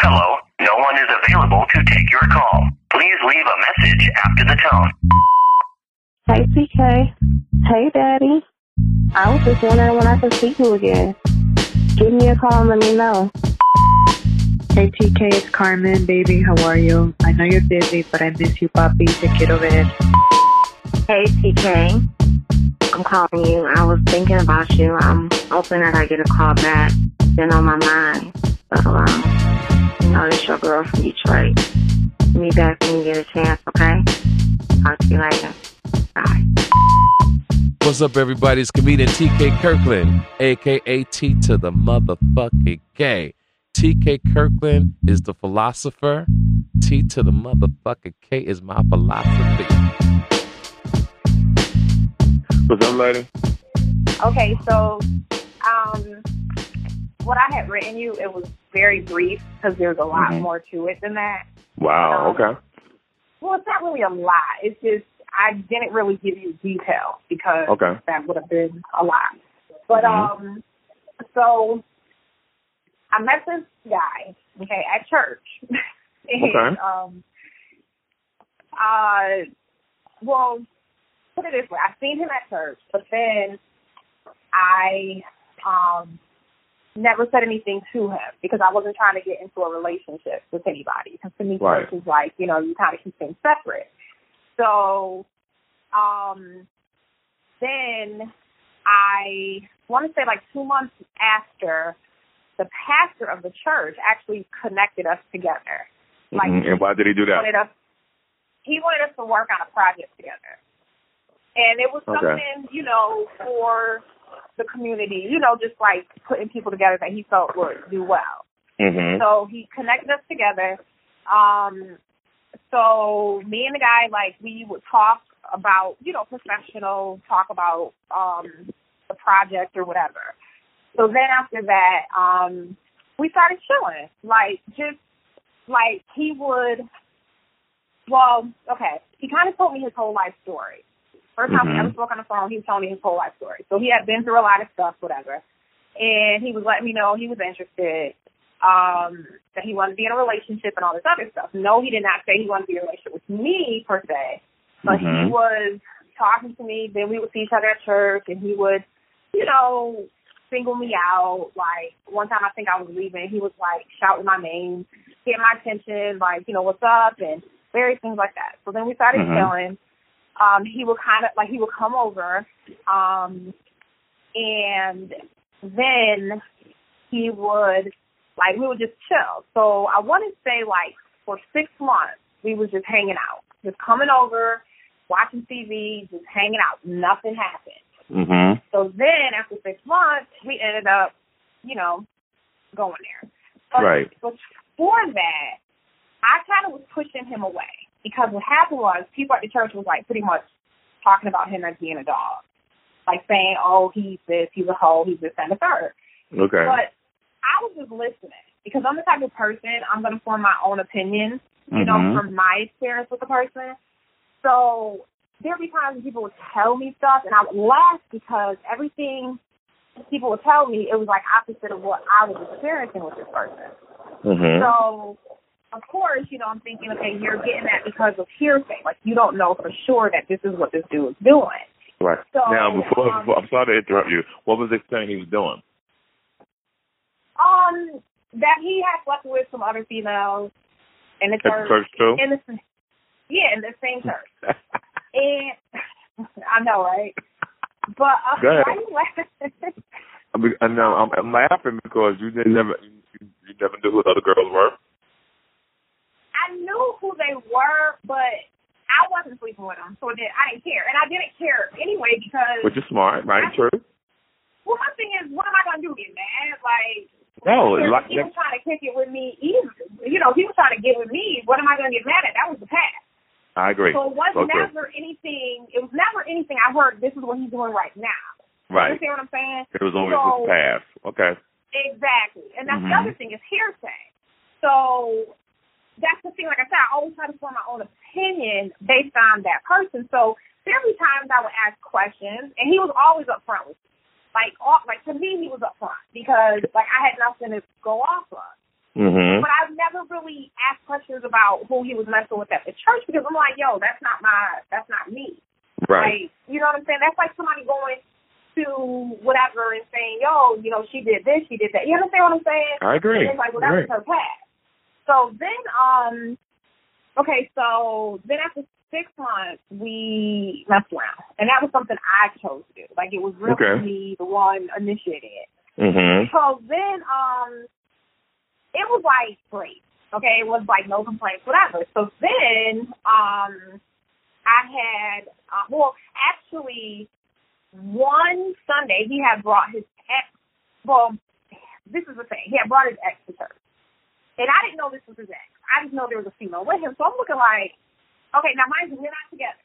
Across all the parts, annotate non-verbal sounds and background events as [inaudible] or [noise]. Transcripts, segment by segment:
Hello, no one is available to take your call. Please leave a message after the tone. Hey, TK. Hey, Daddy. I was just wondering when I could see you again. Give me a call and let me know. Hey TK, it's Carmen, baby. How are you? I know you're busy, but I miss you, papi. Te quiero ver. Hey, TK. I'm calling you. I was thinking about you. I'm hoping that I get a call back. Been on my mind. So, um, you know, this your girl from Detroit. Me back when you get a chance, okay? Talk to you later. Bye. What's up, everybody? It's comedian TK Kirkland, aka T to the motherfucking K. TK Kirkland is the philosopher. T to the motherfucking K is my philosophy. What's up, lady? Okay, so um, what I had written you, it was very brief because there's a lot Mhm. more to it than that. Wow. Um, Okay. Well, it's not really a lot. It's just I didn't really give you detail because Okay. that would have been a lot. But Mhm. um, so I met this guy, okay, at church, [laughs] and Okay. um, uh, well, put it this way: I seen him at church, but then I um never said anything to him because I wasn't trying to get into a relationship with anybody. Because to me, Right. church is like you know you kind of keep things separate. So, um, then I want to say like two months after, the pastor of the church actually connected us together. Like Mhm. And why did he do he that? wanted us he wanted us to work on a project together. And it was Okay. something, you know, for the community, you know, just like putting people together that he felt would do well. Mm-hmm. So he connected us together. Um so me and the guy like we would talk about, you know, professional, talk about um the project or whatever. So then after that, um we started chilling. Like just like he would well, okay. He kind of told me his whole life story. First time we Mhm. ever spoke on the phone, he was telling me his whole life story. So he had been through a lot of stuff, whatever. And he was letting me know he was interested, um, that he wanted to be in a relationship and all this other stuff. No, he did not say he wanted to be in a relationship with me per se, but he Mhm. was talking to me. Then we would see each other at church, and he would, you know, single me out. Like one time, I think I was leaving, he was like shouting my name, getting my attention, like you know what's up, and various things like that. So then we started Mhm. chilling. Um, he would kind of like he would come over, um, and then he would like we would just chill. So I want to say like for six months we was just hanging out, just coming over, watching TV, just hanging out. Nothing happened. Mm-hmm. So then after six months, we ended up, you know, going there. But Right. before that, I kind of was pushing him away because what happened was people at the church was like pretty much talking about him as being a dog, like saying, "Oh, he's this, he's a hoe, he's this and the third. Okay. But I was just listening because I'm the type of person I'm going to form my own opinion, you know, Mhm. from my experience with the person. So there'd be times when people would tell me stuff and I would laugh because everything people would tell me, it was like opposite of what I was experiencing with this person. Mm-hmm. So, of course, you know, I'm thinking, okay, you're getting that because of hearsay. Like, you don't know for sure that this is what this dude is doing. Right. So, now, before, um, before, I'm sorry to interrupt you. What was the thing he was doing? Um, that he had slept with some other females in the church. church too? In the, yeah, in the same church. [laughs] and [laughs] I know, right? But uh, why you laughing? [laughs] I, mean, I know I'm, I'm laughing because you never you, you never knew who the other girls were. I knew who they were, but I wasn't sleeping with them, so I didn't care, and I didn't care anyway because. Which is smart, right? True. Well, my thing is, what am I gonna do? Get mad? Like, No, he like was trying to kick it with me. Even, you know, he was trying to get with me. What am I gonna get mad at? That was the past. I agree. So it was Okay. never anything. It was never anything. I heard this is what he's doing right now. Right. You understand what I'm saying? It was always so, his past. Okay. Exactly. And that's the Mhm. other thing is hearsay. So that's the thing, like I said, I always try to form my own opinion based on that person. So there were times I would ask questions and he was always upfront with me. Like all, like to me he was upfront because like I had nothing to go off of. Mm-hmm. But I've never really asked questions about who he was messing with at the church because I'm like, yo, that's not my, that's not me. Right. Like, you know what I'm saying? That's like somebody going to whatever and saying, yo, you know, she did this, she did that. You understand what I'm saying? I agree. And it's like, well, that's her past. So then, um, okay, so then after six months, we messed around, and that was something I chose to do. Like it was really Okay. me, the one initiating it. Mhm. So then, um, it was like great. Okay, it was like no complaints, whatever. So then, um, I had, uh, well, actually, one Sunday he had brought his ex. Well, this is the thing. He had brought his ex to church, and I didn't know this was his ex. I just know there was a female with him. So I'm looking like, okay, now mind you, we're not together.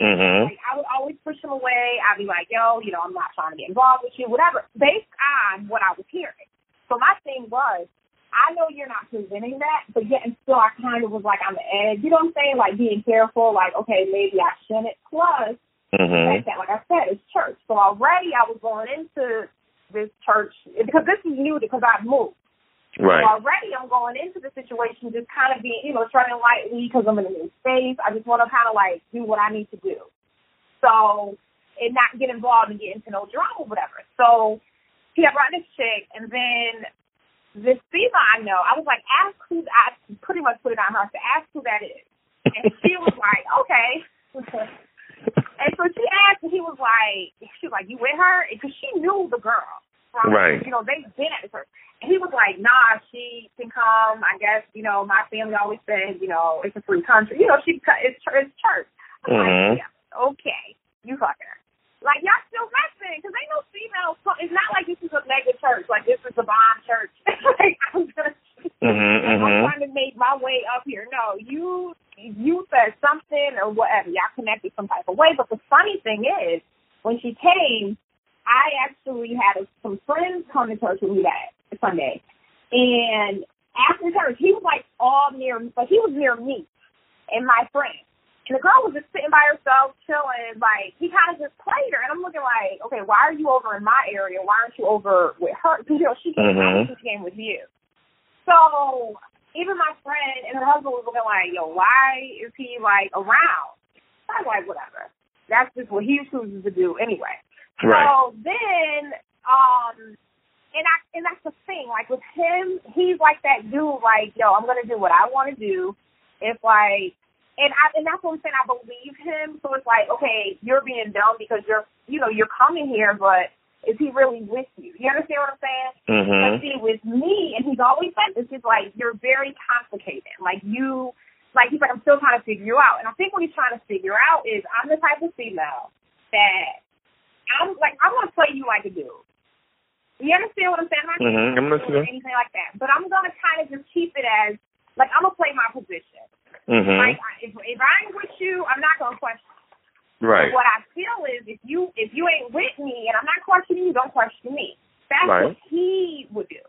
Mhm. Like I would always push him away. I'd be like, yo, you know, I'm not trying to get involved with you, whatever, based on what I was hearing. So my thing was, I know you're not presenting that, but yet and still I kind of was like on the edge. You know what I'm saying? Like being careful, like, okay, maybe I shouldn't. Plus, Mhm. fact that, like I said, it's church. So already I was going into this church because this is new because I've moved. Right. So already I'm going into the situation just kind of being, you know, treading lightly because I'm in a new space. I just want to kind of like do what I need to do. So, and not get involved and get into no drama or whatever. So he had brought this chick and then this female I know, I was like, ask who, I pretty much put it on her to ask who that is. And she [laughs] was like, okay. and so she asked and he was like, she was like, you with her? Because she knew the girl. From, Right. You know, they've been at the church. He was like, nah, she can come. I guess, you know, my family always said, you know, it's a free country. You know, she it's, it's church. I'm Mhm. like, yeah, okay, you fucking her. Like, y'all still messing, because ain't no female, it's not like this is a mega church, like this is a bomb church. [laughs] like, I'm gonna, [laughs] Mhm. I'm Mhm. trying to make my way up here. No, you, you said something or whatever, y'all connected some type of way, but the funny thing is, when she came, I actually had some friends come to church with me that Sunday, and after church, he was like all near, but he was near me and my friend. And the girl was just sitting by herself, chilling. Like he kind of just played her, and I'm looking like, okay, why are you over in my area? Why aren't you over with her? Because you know she came, Mhm. she came with you. So even my friend and her husband was looking like, yo, why is he like around? I was like, whatever. That's just what he chooses to do anyway. Right. So then, um, and I and that's the thing. Like with him, he's like that dude. Like, yo, I'm gonna do what I want to do. If like, and I and that's what I'm saying. I believe him. So it's like, okay, you're being dumb because you're, you know, you're coming here, but is he really with you? You understand what I'm saying? But Mhm. see, with me, and he's always said this, is like you're very complicated. Like you, like he's like I'm still trying to figure you out. And I think what he's trying to figure out is I'm the type of female that I'm like I'm gonna play you like a dude. You understand what I'm saying? I'm not Mhm, I'm listening. anything like that. But I'm gonna kind of just keep it as like I'm gonna play my position. Mhm. Like if if I ain't with you, I'm not gonna question. Right. What I feel is if you if you ain't with me and I'm not questioning you, don't question me. That's Right. what he would do.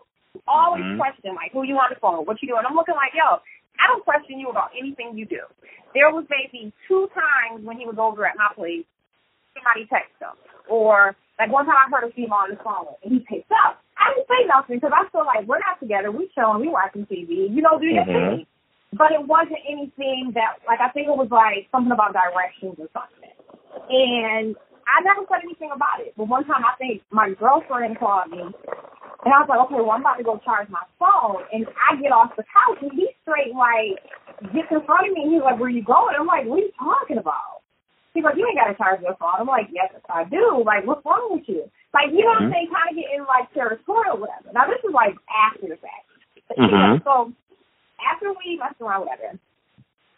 Always Mhm. question like who you on the phone, what you doing. I'm looking like, yo, I don't question you about anything you do. There was maybe two times when he was over at my place, somebody texted him. Or like one time I heard a female on the phone and he picked up. I didn't say nothing because I feel like we're not together. We chilling, we watching TV. You know, do your Mhm. thing. But it wasn't anything that like I think it was like something about directions or something. And I never said anything about it. But one time I think my girlfriend called me and I was like, okay, well I'm about to go charge my phone and I get off the couch and he straight like gets in front of me and he's like, Where are you going? I'm like, What are you talking about? He's like, You ain't gotta charge your phone. I'm like, Yes, I do. Like, what's wrong with you? Like, you know what I'm Mhm. saying? Kind of getting like territorial, whatever. Now this is like after the fact. But, Mhm. yeah, so after we messed around, whatever,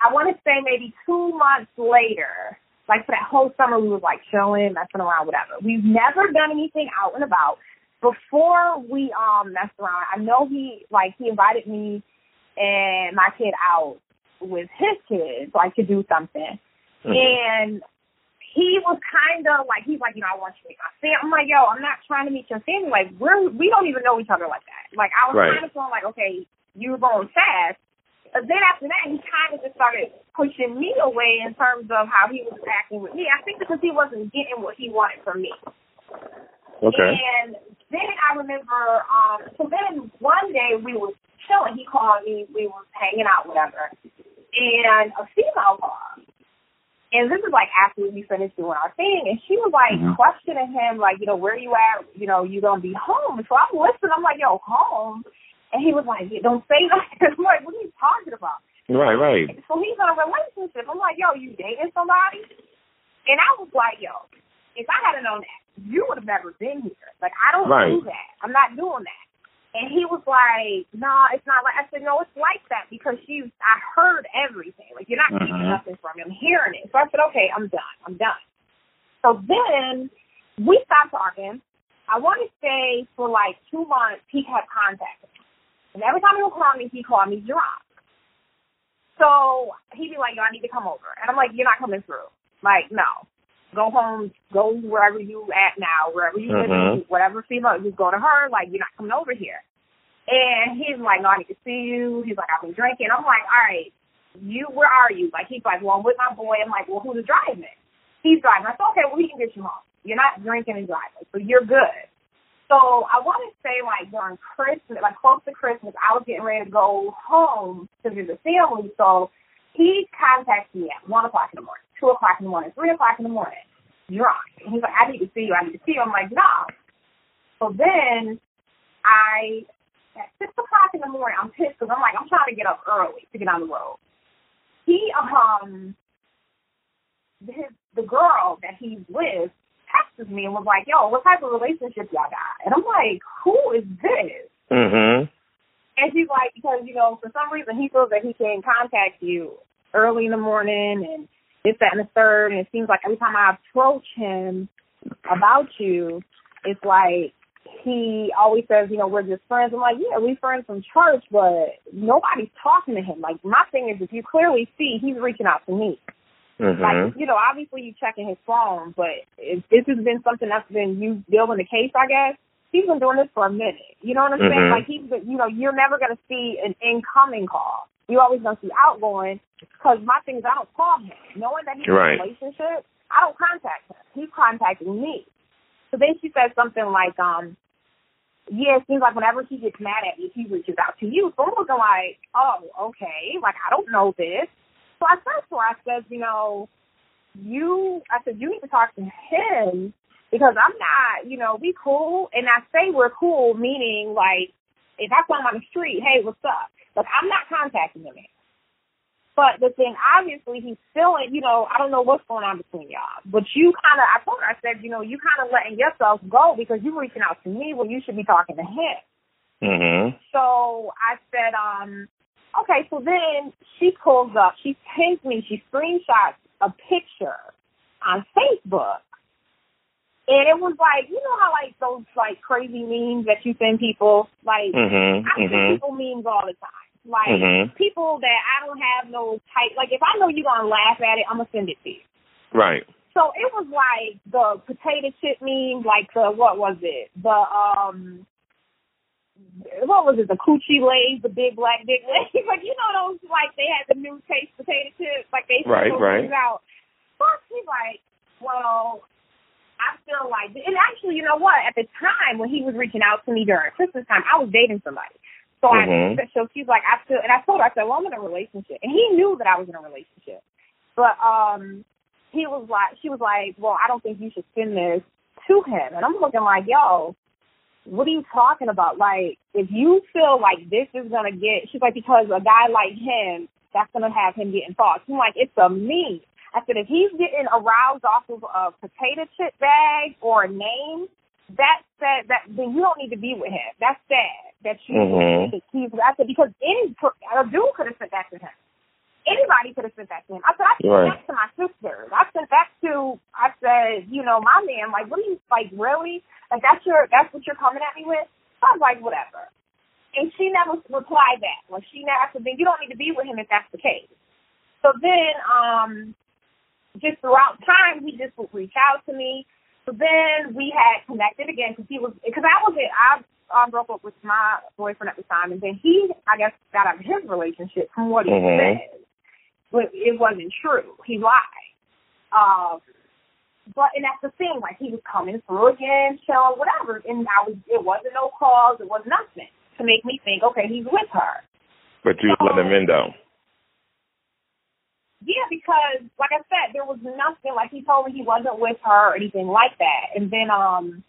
I want to say maybe two months later, like for that whole summer, we was like chilling, messing around, whatever. We've never done anything out and about. Before we um messed around, I know he like he invited me and my kid out with his kids, like to do something. And he was kind of like, he's like, you know, I want you to meet my family. I'm like, yo, I'm not trying to meet your family. Like, we're, we don't even know each other like that. Like, I was Right. kind of feeling like, okay, you're going fast. But then after that, he kind of just started pushing me away in terms of how he was acting with me. I think because he wasn't getting what he wanted from me. Okay. And then I remember, um, so then one day we were chilling. He called me. We were hanging out, whatever. And a female called. And this is like after we finished doing our thing, and she was like Mhm. questioning him, like, you know, where you at? You know, you gonna be home? So I'm listening. I'm like, yo, home? And he was like, yeah, don't say that. [laughs] I'm like, what are you talking about? Right, right. So he's in a relationship. I'm like, yo, you dating somebody? And I was like, yo, if I had known that, you would have never been here. Like, I don't Right. do that. I'm not doing that. And he was like, no, nah, it's not like, I said, no, it's like that because she, I heard everything. Like, you're not keeping Mhm. nothing from me. I'm hearing it. So I said, okay, I'm done. I'm done. So then we stopped talking. I want to say for like two months, he kept contacting me. And every time he would call me, he called me drunk. So he'd be like, yo, I need to come over. And I'm like, you're not coming through. Like, no. Go home, go wherever you at now, wherever you live, Mhm. whatever female, just go to her. Like, you're not coming over here. And he's like, no, I need to see you. He's like, I've been drinking. I'm like, all right, you, where are you? Like, he's like, well, I'm with my boy. I'm like, well, who's driving? He's driving. I said, okay, well, he can get you home. You're not drinking and driving, so you're good. So I want to say, like, during Christmas, like, close to Christmas, I was getting ready to go home to visit the family. So he contacted me at 1 o'clock in the morning, 2 o'clock in the morning, 3 o'clock in the morning, drunk. And he's like, I need to see you. I need to see you. I'm like, nah. So then I, at 6 o'clock in the morning, I'm pissed because I'm like, I'm trying to get up early to get on the road. He, um, his, the girl that he's with texted me and was like, yo, what type of relationship y'all got? And I'm like, who is this? Mhm. And she's like, because, you know, for some reason he feels that he can contact you early in the morning and this, that, and the third. And it seems like every time I approach him about you, it's like he always says, you know, we're just friends. I'm like, yeah, we friends from church, but nobody's talking to him. Like, my thing is, if you clearly see he's reaching out to me. Mhm. Like, you know, obviously you checking his phone, but if this has been something that's been you building the case, I guess, he's been doing this for a minute. You know what I'm saying? Mhm. Like, he's been, you know, you're never going to see an incoming call. You're always to see outgoing because my thing is I don't call him. Knowing that he's Right. in a relationship, I don't contact him. He's contacting me. So then she said something like, um, yeah, it seems like whenever he gets mad at me, he reaches out to you. So I'm looking like, oh, okay, like I don't know this. So I said to her, I said, you know, you, I said, you need to talk to him because I'm not, you know, we cool. And I say we're cool, meaning like, if I him on the street, hey, what's up? Like, I'm not contacting him. But the thing, obviously, he's feeling, you know, I don't know what's going on between y'all. But you kind of, I told her, I said, you know, you kind of letting yourself go because you're reaching out to me when you should be talking to him. Mhm. So I said, um, okay, so then she pulls up, she pings me, she screenshots a picture on Facebook. And it was like, you know how like those like crazy memes that you send people? Like Mhm. I send Mhm. people memes all the time. Like Mhm. people that I don't have no type like if I know you're gonna laugh at it, I'm gonna send it to you. Right. So it was like the potato chip meme, like the what was it? The um what was it, the coochie lays, the big black dick [laughs] lays? like you know those like they had the new taste potato chips, like they Right, right. out. Plus he's like, Well, I feel like and actually you know what, at the time when he was reaching out to me during Christmas time, I was dating somebody. So Mhm. I so she's like, I feel and I told her, I said, Well, I'm in a relationship and he knew that I was in a relationship. But um he was like she was like, Well, I don't think you should send this to him and I'm looking like, Yo, what are you talking about? Like, if you feel like this is gonna get she's like, because a guy like him, that's gonna have him getting thoughts. I'm like, it's a me. I said, if he's getting aroused off of a potato chip bag or a name, that said that then you don't need to be with him. That's sad. That you Mhm. think he's I said because any a dude could have sent that to him. Anybody could have sent that to him. I said, I sent Right. that to my sister. I sent that to I said, you know, my man, like what are you like really? Like that's your that's what you're coming at me with? I was like, whatever. And she never replied back. Like she never I said, then you don't need to be with him if that's the case. So then, um, just throughout time, he just would reach out to me. So then we had connected again because he was because I was I um, broke up with my boyfriend at the time, and then he I guess got out of his relationship from what he Mhm. said, but it wasn't true. He lied. Um, but and that's the thing, like he was coming through again, showing whatever, and I was it wasn't no calls, it was nothing. to make me think, okay, he's with her. But you let him in though. Yeah, because like I said, there was nothing like he told me he wasn't with her or anything like that. And then um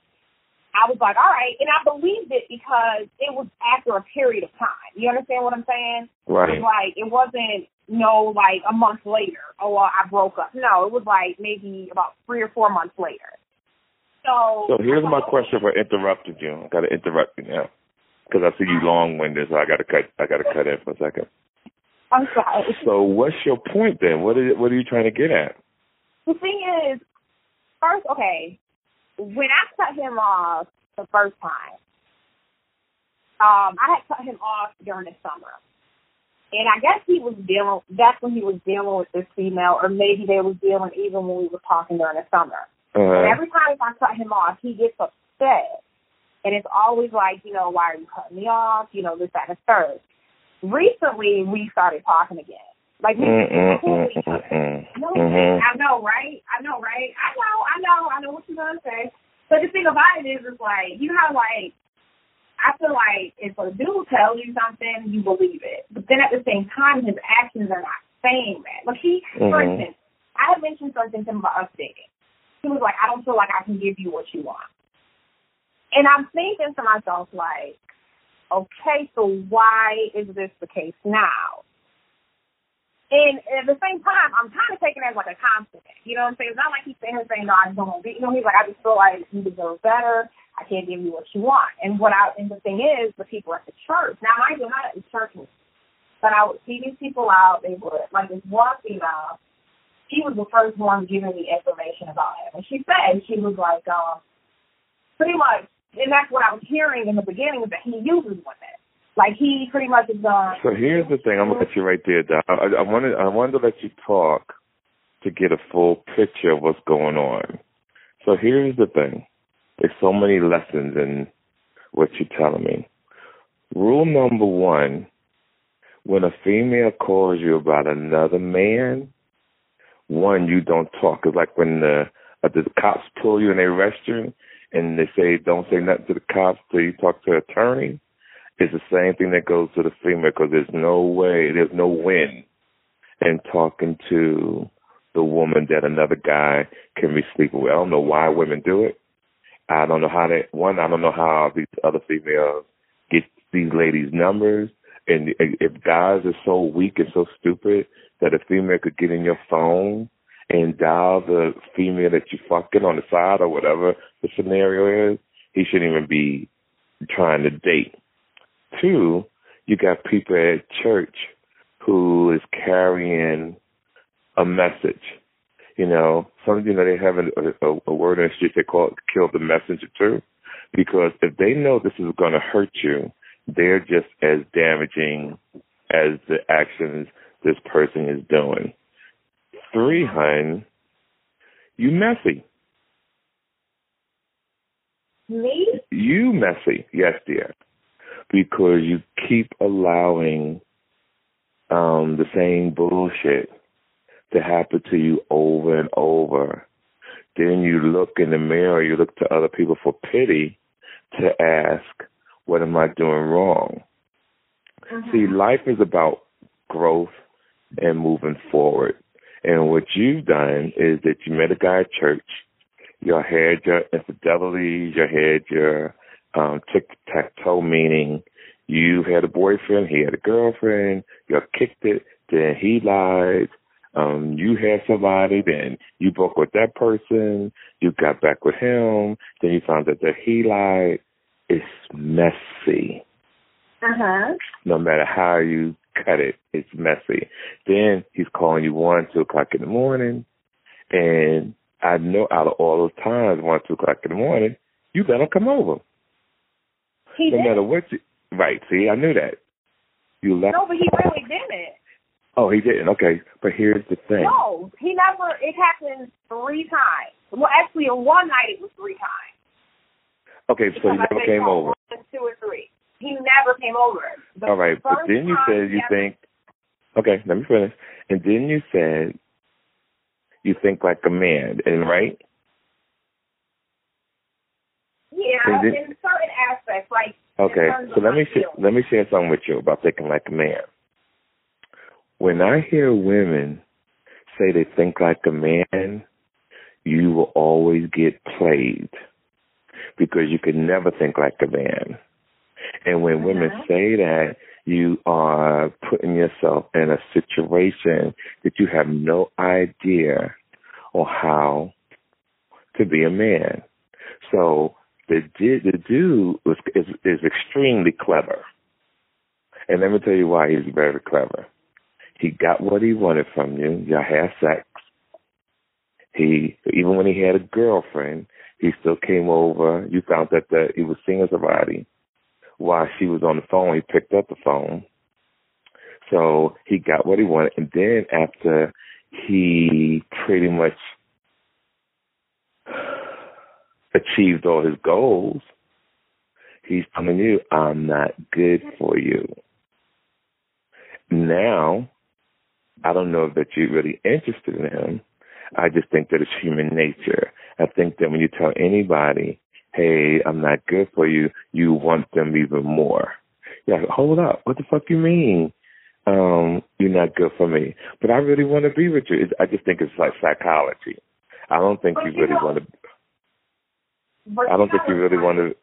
I was like, all right, and I believed it because it was after a period of time. You understand what I'm saying? Right. It like it wasn't no like a month later. Oh, well, I broke up. No, it was like maybe about three or four months later. So. So here's my question for interrupting you. I got to interrupt you now because I see you long-winded, so I got to cut. I got to cut in for a second. I'm sorry. So what's your point then? What is what are you trying to get at? The thing is, first, okay, when I cut him off the first time, um, I had cut him off during the summer. And I guess he was dealing, that's when he was dealing with this female, or maybe they was dealing even when we were talking during the summer. Uh-huh. And every time I cut him off, he gets upset. And it's always like, you know, why are you cutting me off? You know, this, that, and the third. Recently, we started talking again. Like, we Mm-mm, mm, cool mm-mm, each other. mm-mm. No, Mhm. I know, right? I know, right? I know, I know, I know what you're gonna say. But the thing about it is, is like you know, like I feel like if a dude tells you something, you believe it. But then at the same time, his actions are not saying that. Like he, for Mhm. instance, I had mentioned something to him about us dating. He was like, "I don't feel like I can give you what you want," and I'm thinking to myself, like, okay, so why is this the case now? And at the same time, I'm kind of taking it as like a compliment. You know what I'm saying? It's not like he's here saying, no, I just don't want to be. You know, what he's like, I just feel like you deserve better. I can't give you what you want. And what I, and the thing is, the people at the church, now mind you, I'm not at the church, but I would see these people out, they would, like this one female, she was the first one giving me information about him. And she said, she was like, um, pretty much, and that's what I was hearing in the beginning, is that he uses women. Like he pretty much is done. So here's the thing. I'm gonna let you right there, Doc. I, I wanted I wanted to let you talk to get a full picture of what's going on. So here's the thing. There's so many lessons in what you're telling me. Rule number one: when a female calls you about another man, one you don't talk. It's like when the uh, the cops pull you and they arrest you, and they say don't say nothing to the cops till you talk to an attorney. It's the same thing that goes to the female because there's no way, there's no win in talking to the woman that another guy can be sleeping with. I don't know why women do it. I don't know how they, one, I don't know how these other females get these ladies' numbers. And if guys are so weak and so stupid that a female could get in your phone and dial the female that you're fucking on the side or whatever the scenario is, he shouldn't even be trying to date. Two, you got people at church who is carrying a message. You know, some of you know they have a, a, a word in the street they call it "kill the messenger" too, because if they know this is going to hurt you, they're just as damaging as the actions this person is doing. Three, hun, you messy. Me? You messy, yes, dear, because you keep allowing um the same bullshit to happen to you over and over. Then you look in the mirror, you look to other people for pity to ask, what am I doing wrong? See, life is about growth and moving forward. And what you've done is that you met a guy at church, you had your infidelities, you had your um, tic-tac-toe, meaning you had a boyfriend, he had a girlfriend, you kicked it, then he lied, um, you had somebody, then you broke with that person, you got back with him, then you found out that he lied. It's messy. Uh huh. No matter how you cut it, it's messy. Then he's calling you one, two o'clock in the morning, and I know out of all those times, one, two o'clock in the morning, you let him come over. He no did. matter what you, right, see, I knew that. You left. No, but he really didn't. Oh, he didn't. Okay, but here's the thing. No, he never. It happened three times. Well, actually, in one night it was three times. Okay, so he never came over. One, two, or three. He never came over. The All right, but then you said you think. Okay, let me finish. And then you said you think like a man, and right? Yeah, in certain aspects, like Okay, so let me sh- let me share something with you about thinking like a man. When I hear women say they think like a man, you will always get played because you can never think like a man. And when women Mhm. say that, you are putting yourself in a situation that you have no idea on how to be a man. So the du- the dude was, is is extremely clever, and let me tell you why he's very clever. He got what he wanted from you. Y'all had sex. He even when he had a girlfriend, he still came over. You found that the, he was seeing somebody while she was on the phone. He picked up the phone. So he got what he wanted, and then after he pretty much achieved all his goals, he's telling you, I'm not good for you. Now, I don't know that you're really interested in him. I just think that it's human nature. I think that when you tell anybody, hey, I'm not good for you, you want them even more. Yeah, hold up. What the fuck you mean? Um, you're not good for me. But I really want to be with you. I just think it's like psychology. I don't think But you you really know- want to I don't think you really want to.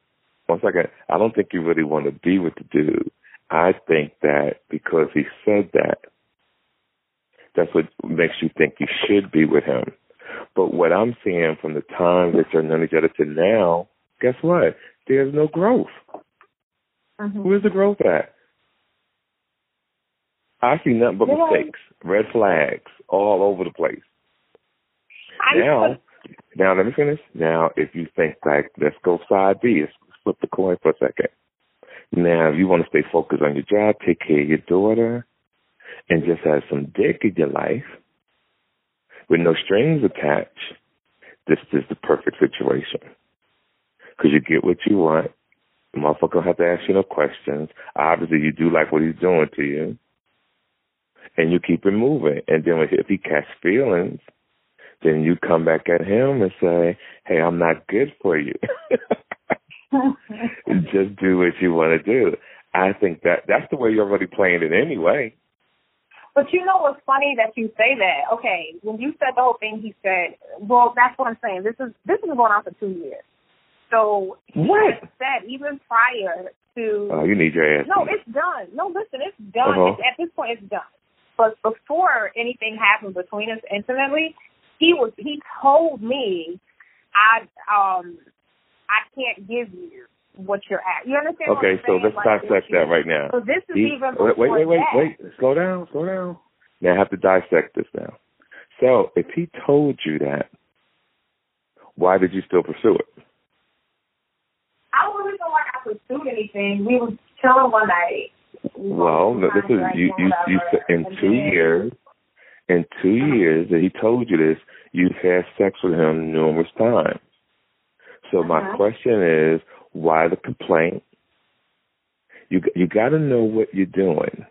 One second. I don't think you really want to be with the dude. I think that because he said that, that's what makes you think you should be with him. But what I'm seeing from the time that you're known each other to now, guess what? There's no growth. Mhm. Where's the growth at? I see nothing but You're mistakes, red flags all over the place. I now, now let me finish. Now, if you think like, let's go side B, let's flip the coin for a second. Now, if you want to stay focused on your job, take care of your daughter, and just have some dick in your life with no strings attached, this is the perfect situation. Because you get what you want. The motherfucker don't have to ask you no questions. Obviously, you do like what he's doing to you. And you keep it moving. And then if he catch feelings, then you come back at him and say, "Hey, I'm not good for you. [laughs] [laughs] Just do what you want to do." I think that that's the way you're already playing it anyway. But you know what's funny that you say that? Okay, when you said the whole thing, he said, "Well, that's what I'm saying. This is this is going on for two years." So he What? said even prior to Oh, you need your ass. no, it's done. No, listen, it's done. Uh-huh. It's, at this point, it's done. But before anything happened between us intimately, he was he told me, I um I can't give you what you're at. You understand? okay, so let's Like, dissect that right now. So this is He- even wait, wait, wait, wait, wait. Slow down, slow down. Now I have to dissect this now. So if he told you that, why did you still pursue it? I don't really feel like I pursued anything. We were chilling one night. We Well, no, this is you. You, you said in two years. In two years that he told you this, you've had sex with him numerous times. So my Uh-huh. question is, why the complaint? You you got to know what you're doing.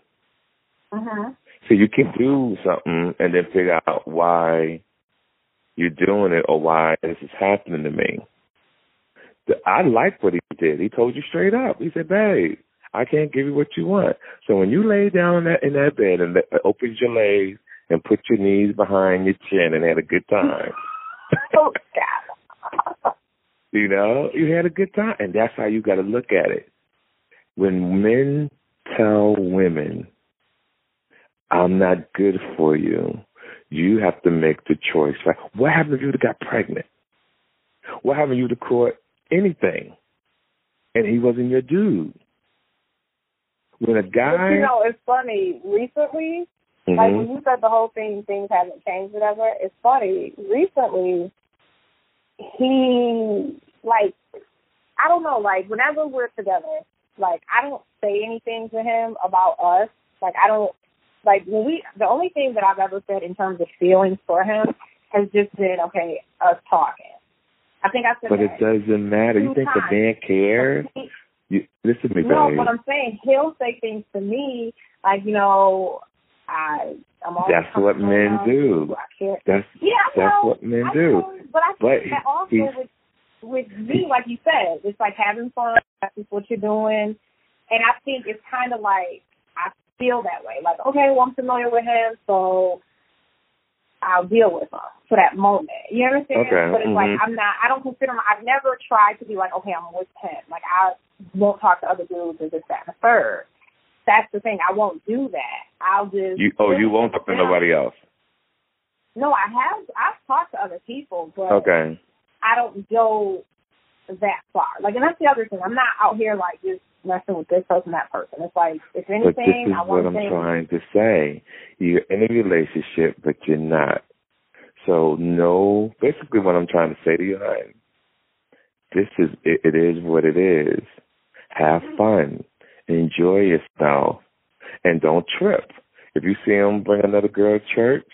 Mhm. So you can do something and then figure out why you're doing it or why this is happening to me. I like what he did. He told you straight up. He said, "Babe, I can't give you what you want." So when you lay down in that in that bed and opened your legs and put your knees behind your chin and had a good time, [laughs] Oh, God. [laughs] you know, you had a good time, and that's how you got to look at it. When men tell women, "I'm not good for you," you have to make the choice. Like, what happened if you have got pregnant? What happened if you have caught anything, and he wasn't your dude? When a But guy, you know, it's funny. Recently, like Mhm. when you said the whole thing, things haven't changed, whatever. It's funny. Recently, he like, I don't know, like whenever we're together, like I don't say anything to him about us. Like I don't, like when we, the only thing that I've ever said in terms of feelings for him has just been okay, us talking. I think I said but it doesn't matter. You think the man cares? You listen to me, No, babe. but I'm saying he'll say things to me like, you know, I I'm always That's what men around do. I care. That's Yeah, I that's know, what men I do. know, but I But think that also he's- with with me, like you said, it's like having fun, that's what you're doing. And I think it's kind of like I feel that way. Like, okay, well, I'm familiar with him, so I'll deal with him for that moment. You understand? Okay, But it's mhm. like I'm not. I don't consider. My, I've never tried to be like, okay, I'm with him. Like I won't talk to other dudes or this, that, and the third. That's the thing. I won't do that. I'll just. You oh, you won't talk to nobody else. No, I have. I've talked to other people, but Okay. I don't go that far. Like, and that's the other thing. I'm not out here like just messing with this person, that person. It's like if But this anything, is I what I'm things. trying to say. You're in a relationship, but you're not. So no, basically what I'm trying to say to you, hon, this is, it, it is what it is. Have fun. Enjoy yourself. And don't trip. If you see him bring another girl to church,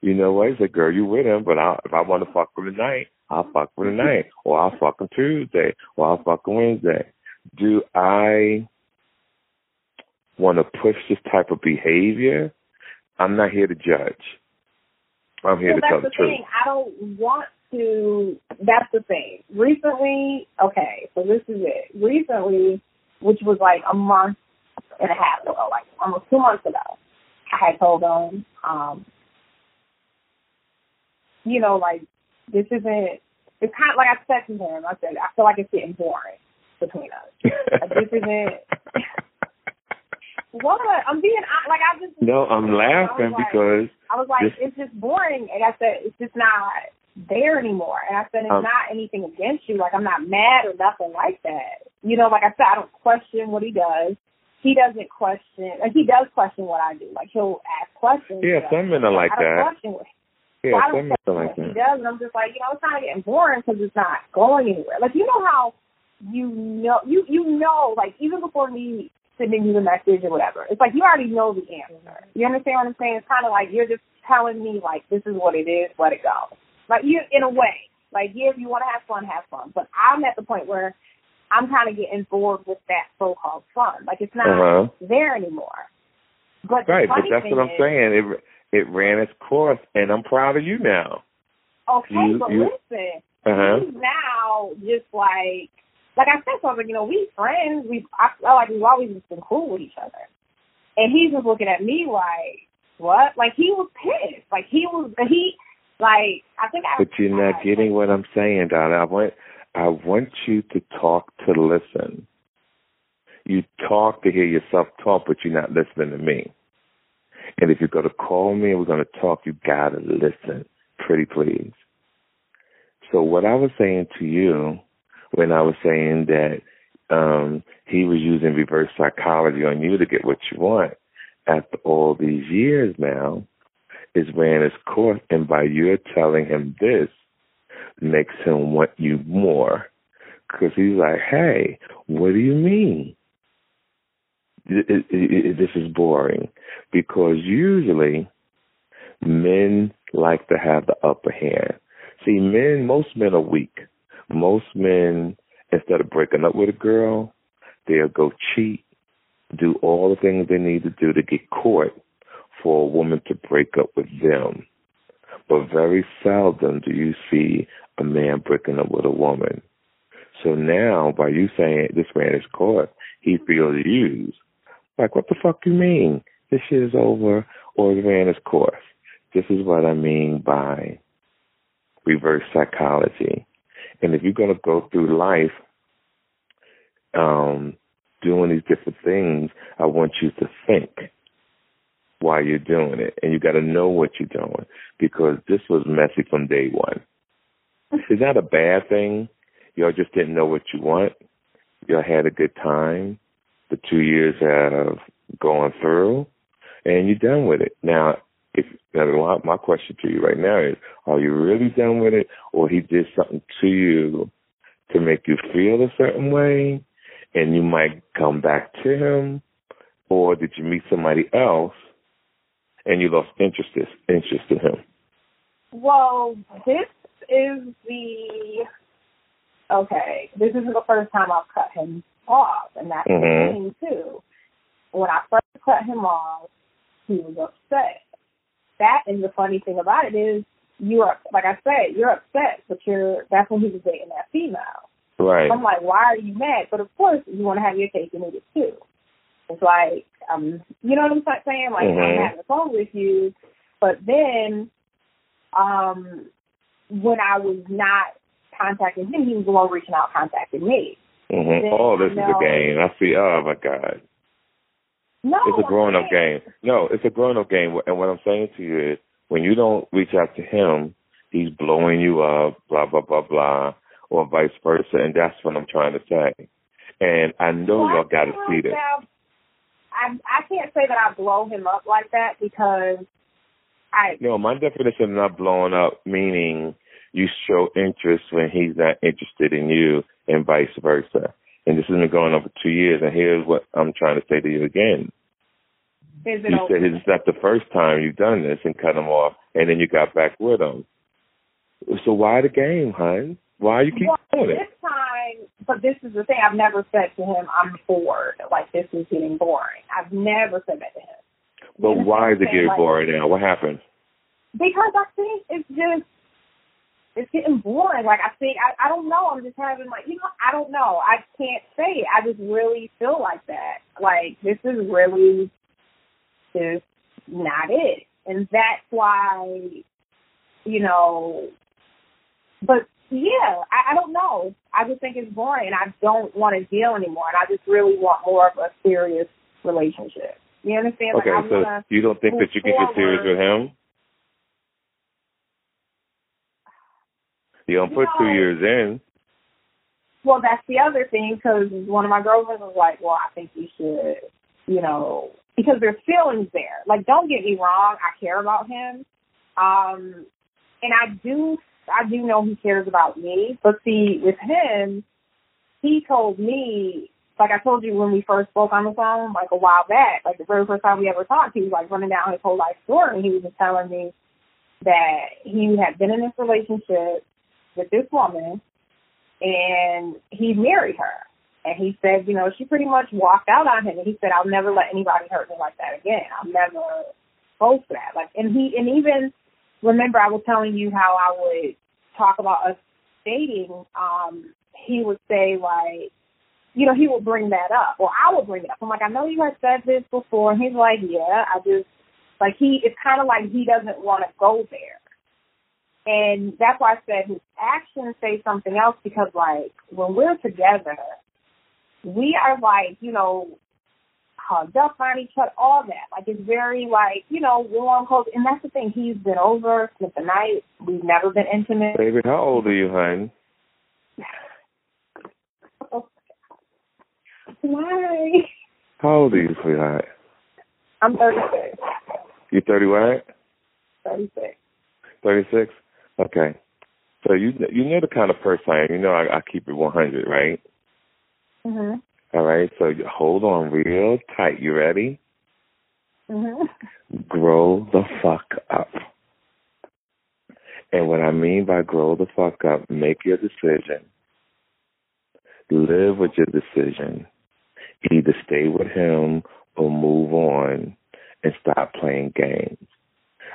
you know what? He's like, girl, you with him, but I, if I want to fuck with him tonight, I'll fuck with him mm-hmm. tonight. Or I'll fuck him Tuesday. Or I'll fuck him Wednesday. Do I want to push this type of behavior? I'm not here to judge. I'm here Well, to tell that's the the truth. thing. I don't want to. That's the thing. Recently, okay, so this is it. Recently, which was like a month and a half ago, like almost two months ago, I had told him, um, you know, like this isn't. It's kind of like I said to him. I said I feel like it's getting boring between us. Like, this isn't. [laughs] What? I'm being like I just. no, I'm laughing I like- because I was like, This- it's just boring. And I said, it's just not there anymore. And I said, it's Um, not anything against you. Like, I'm not mad or nothing like that. You know, like I said, I don't question what he does. He doesn't question, and he does question what I do. Like, he'll ask questions. yeah, some men are like I that. question what Yeah, well, I some don't men are like what he that. does, and I'm just like, you know, it's kind of getting boring because it's not going anywhere. Like, you know how you know, you you know, like even before me sending you the message or whatever, it's like you already know the answer. You understand what I'm saying? It's kind of like you're just telling me like this is what it is, let it go. Like you, in a way, like yeah, if you want to have fun, have fun. But I'm at the point where I'm kind of getting bored with that so-called fun. Like it's not Uh-huh. there anymore. But Right, but that's what I'm is- saying. It it ran its course, and I'm proud of you now. Okay, You- but you- listen, Uh-huh. he's now just like like I said something, you know, we friends, we I feel like we've always just been cool with each other. And he's just looking at me like, What? Like he was pissed. Like he was he like I think I But you're not I- getting what I'm saying, Donna. I want I want you to talk to listen. You talk to hear yourself talk, but you're not listening to me. And if you're going to call me and we're going to talk, you got to listen. Pretty please. So what I was saying to you when I was saying that um, he was using reverse psychology on you to get what you want after all these years now is ran his course, and by you telling him this makes him want you more because he's like, hey, what do you mean? This is boring because usually men like to have the upper hand. See, men, most men are weak. Most men, instead of breaking up with a girl, they'll go cheat, do all the things they need to do to get caught for a woman to break up with them. But very seldom do you see a man breaking up with a woman. So now, by you saying this man is caught, he feels used. Like, what the fuck you mean? This shit is over, or the man is caught. This is what I mean by reverse psychology. And if you're going to go through life um, doing these different things, I want you to think while you're doing it. And you got to know what you're doing because this was messy from day one. [laughs] It's not a bad thing. Y'all just didn't know what you want. Y'all had a good time. The two years have gone through, and you're done with it. Now, if now, my question to you right now is: Are you really done with it, or he did something to you to make you feel a certain way, and you might come back to him, or did you meet somebody else and you lost interest interest in him? Well, this is the okay. This isn't the first time I've cut him off, and that's Mhm. the thing too. When I first cut him off, he was upset. That and the funny thing about it is, you're like I said, you're upset, but you're that's when he was dating that female. Right. I'm like, why are you mad? But of course, you want to have your cake and eat it too. It's like, um, you know what I'm saying? Like, Mhm. I'm having fun with you, but then, um, when I was not contacting him, he was the one reaching out, contacting me. hmm Then Oh, this is I a know- game. I see. Oh my God. No, It's a grown up game. No, it's a grown up game. And what I'm saying to you is when you don't reach out to him, he's blowing you up, blah, blah, blah, blah, or vice versa. And that's what I'm trying to say. And I know Well, y'all got to see this. like I I can't say that I blow him up like that because I No, my definition of not blowing up meaning you show interest when he's not interested in you and vice versa. And this has been going on for two years. And here's what I'm trying to say to you again. is it You said it's not the first time you've done this and cut him off, and then you got back with him. So why the game, hon? Why you keep well, doing it? this time, but this is the thing. I've never said to him, "I'm bored." Like this is getting boring. I've never said that to him. But You why is it getting Like, boring now? What happened? Because I think it's just it's getting boring. Like I think I I don't know. I'm just having like you know I don't know. I can't say. I just really feel like that. Like this is really just not it, and that's why you know. But yeah, I, I don't know. I just think it's boring, and I don't want to deal anymore. And I just really want more of a serious relationship. You understand? Okay, like, so you don't think that you can get serious with him? You don't put two years in. Well, that's the other thing because one of my girlfriends was like, "Well, I think you should, you know, because there's feelings there. Like, don't get me wrong, I care about him, um, and I do, I do know he cares about me. But see, with him, he told me, like I told you when we first spoke on the phone, like a while back, like the very first time we ever talked, he was like running down his whole life story, and he was just telling me that he had been in this relationship with this woman and he married her. And he said, you know, she pretty much walked out on him. And he said, I'll never let anybody hurt me like that again. I'll never for that. Like, and he, and even remember, I was telling you how I would talk about us dating. Um, he would say like, you know, he would bring that up, or I would bring it up. I'm like, I know you had said this before. And he's like, yeah, I just like he. It's kind of like he doesn't want to go there. And that's why I said his actions say something else because like when we're together, we are like, you know, hugged up on each other, all that. Like it's very like, you know, warm, close. And that's the thing. He's been over, spent the night. We've never been intimate. Baby, how old are you, hon? Why? How old are you, sweetheart? I'm 36. You 30 what? 36. 36? Okay. So you you know the kind of person I am. You know I, I keep it 100, right? Mhm. All right. So hold on real tight. You ready? Mhm. Grow the fuck up. And what I mean by grow the fuck up, make your decision. Live with your decision. Either stay with him or move on and stop playing games.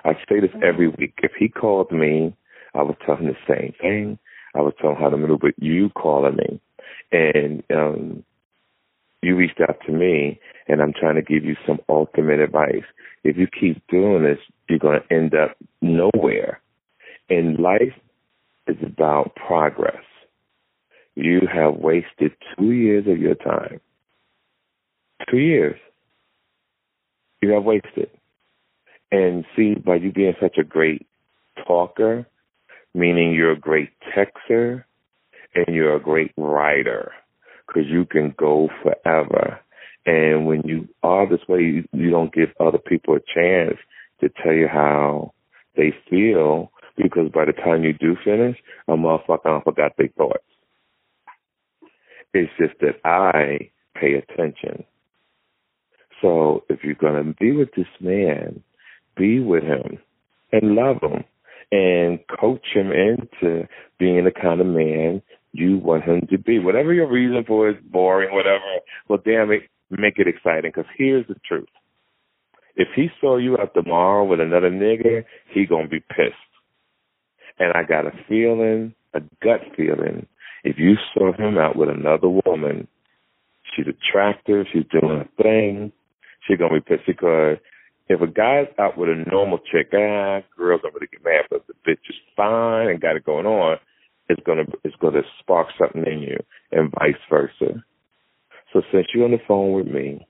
I say this every week. If he called me, I would tell him the same thing. I would tell him how to maneuver you calling me. And um you reached out to me and I'm trying to give you some ultimate advice. If you keep doing this, you're going to end up nowhere. And life is about progress. You have wasted two years of your time. Two years. You have wasted. And see, by you being such a great talker, meaning you're a great texter and you're a great writer, because you can go forever. And when you are this way, you, you don't give other people a chance to tell you how they feel, because by the time you do finish, a motherfucker forgot their thoughts. It's just that I pay attention. So if you're going to be with this man, be with him and love him and coach him into being the kind of man you want him to be. Whatever your reason for is boring, whatever, well, damn it, make it exciting. Because here's the truth. If he saw you out tomorrow with another nigga, he to be pissed. And I got a feeling, a gut feeling, If you saw him out with another woman, she's attractive, she's doing a thing, she's gonna be pissed because if a guy's out with a normal chick, ah, girls don't really get mad, but the bitch is fine and got it going on, it's gonna it's gonna spark something in you, and vice versa. So since you're on the phone with me,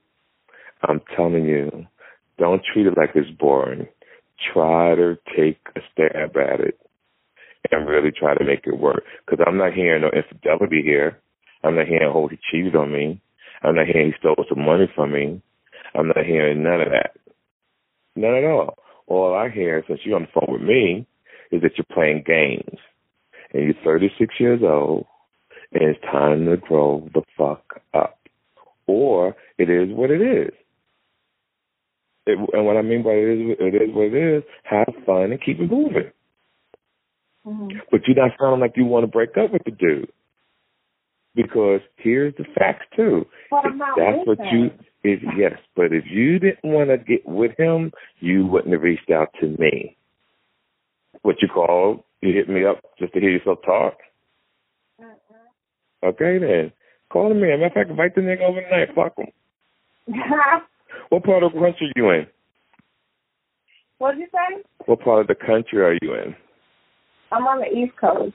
I'm telling you, don't treat it like it's boring. Try to take a stab at it and really try to make it work. Because I'm not hearing no infidelity here. I'm not hearing, oh, he cheated on me. I'm not hearing he stole some money from me. I'm not hearing none of that. None at all. All I hear, since you're on the phone with me, is that you're playing games. And you're 36 years old, and it's time to grow the fuck up. Or it is what it is. It, and what I mean by it is, it is what it is, have fun and keep it moving. Mm-hmm. But you're not sounding like you want to break up with the dude. Because here's the facts too. But I'm not that's what him. you is yes, but if you didn't want to get with him, you wouldn't have reached out to me. What you call you hit me up just to hear yourself talk? Mm-hmm. Okay then. Call me. Matter of fact, invite the nigga over tonight. Fuck him. [laughs] What part of the country are you in? What'd you say? What part of the country are you in? I'm on the East Coast.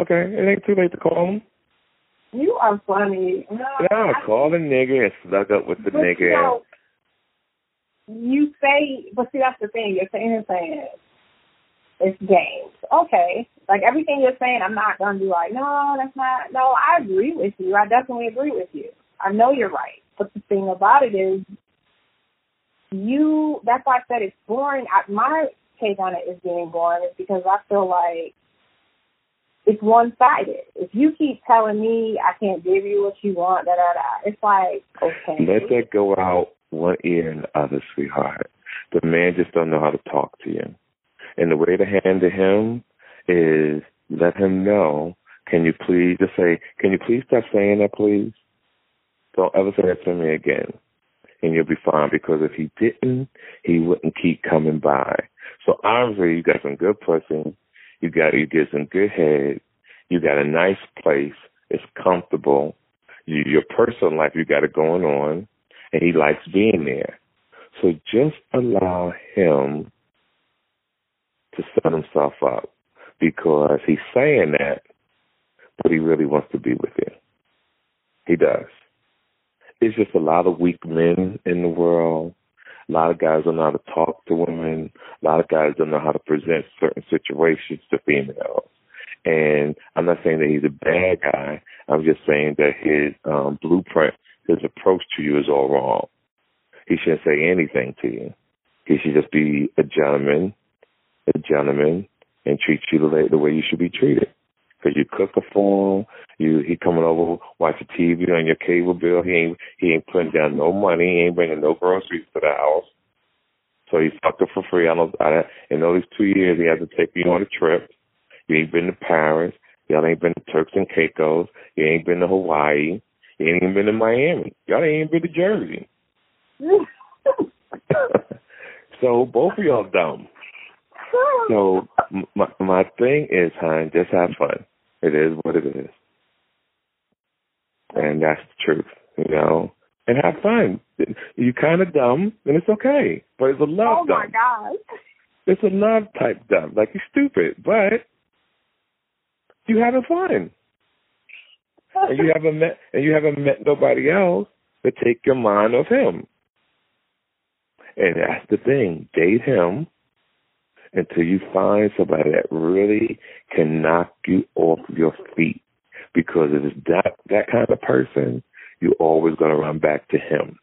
Okay, it ain't too late to call him. You are funny. No, Yeah, I- call the nigga and slug up with the but nigga. You, know, you say, but see, that's the thing. You're saying and saying it's games. Okay, like everything you're saying, I'm not gonna be like, no, that's not. No, I agree with you. I definitely agree with you. I know you're right. But the thing about it is, you. That's why I said it's boring. I, my take on it is being boring is because I feel like it's one sided. If you keep telling me I can't give you what you want, da da da, it's like okay. Let that go out one ear and the other, sweetheart. The man just don't know how to talk to you. And the way to handle him is let him know, can you please just say, can you please stop saying that please? Don't ever say that to me again. And you'll be fine because if he didn't, he wouldn't keep coming by. So obviously you got some good pussy, you got you get some good head, you got a nice place, it's comfortable, you, your personal life you got it going on, and he likes being there. So just allow him to set himself up because he's saying that, but he really wants to be with you. He does. It's just a lot of weak men in the world. A lot of guys don't know how to talk to women. A lot of guys don't know how to present certain situations to females. And I'm not saying that he's a bad guy. I'm just saying that his um, blueprint, his approach to you is all wrong. He shouldn't say anything to you. He should just be a gentleman, a gentleman, and treat you the way, the way you should be treated. Because you cook for him, you he coming over watching TV on your cable bill. He ain't he ain't putting down no money. He ain't bringing no groceries to the house. So he fucked her for free. I don't. I, in all these two years, he had to take you on a trip. You ain't been to Paris. Y'all ain't been to Turks and Caicos. You ain't been to Hawaii. You ain't even been to Miami. Y'all ain't even been to Jersey. [laughs] [laughs] so both of y'all dumb. [laughs] So my my thing is, hon, just have fun. It is what it is, and that's the truth, you know. And have fun. You kind of dumb, and it's okay. But it's a love oh my god. It's a love type dumb. Like you're stupid, but you're having fun, and you [laughs] haven't met and you haven't met nobody else to take your mind off him. And that's the thing. Date him until you find somebody that really can knock you off your feet. Because if it's that that kind of person, you're always going to run back to him.